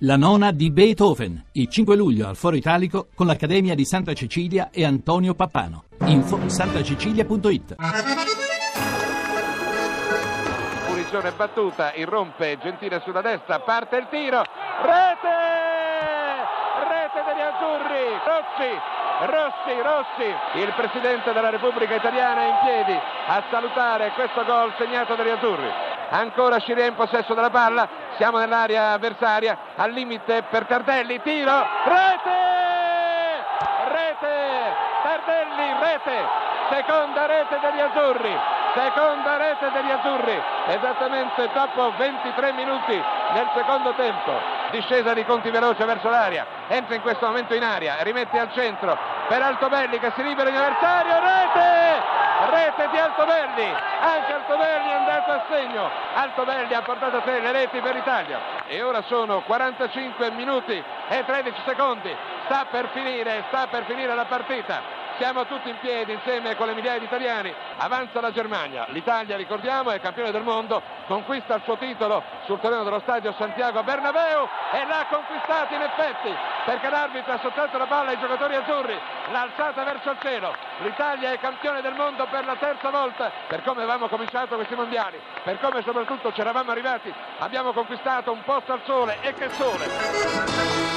La nona di Beethoven, il 5 luglio al Foro Italico con l'Accademia di Santa Cecilia e Antonio Pappano. Info santacecilia.it Punizione battuta, irrompe Gentile sulla destra, parte il tiro, rete! Rete degli azzurri, Rossi, Rossi, Rossi, il Presidente della Repubblica Italiana in piedi a salutare questo gol segnato dagli azzurri ancora Scirea in possesso della palla, siamo nell'area avversaria, al limite per Tardelli, tiro, rete! Rete! Tardelli, rete! Seconda rete degli azzurri, seconda rete degli azzurri, esattamente dopo 23 minuti nel secondo tempo. Discesa di Conti veloce verso l'aria, entra in questo momento in aria, rimette al centro. Per Altobelli che si libera in avversario, rete di Altobelli, anche Altobelli è andato a segno, Altobelli ha portato a sé le reti per l'Italia e ora sono 45 minuti e 13 secondi, sta per finire, sta per finire la partita. Siamo tutti in piedi insieme con le migliaia di italiani. Avanza la Germania. L'Italia, ricordiamo, è campione del mondo, conquista il suo titolo sul terreno dello stadio Santiago Bernabeu e l'ha conquistato in effetti perché l'arbitro ha sottratto la palla ai giocatori azzurri, l'ha alzata verso il cielo. L'Italia è campione del mondo per la terza volta, per come avevamo cominciato questi mondiali, per come soprattutto ci eravamo arrivati, abbiamo conquistato un posto al sole e che sole!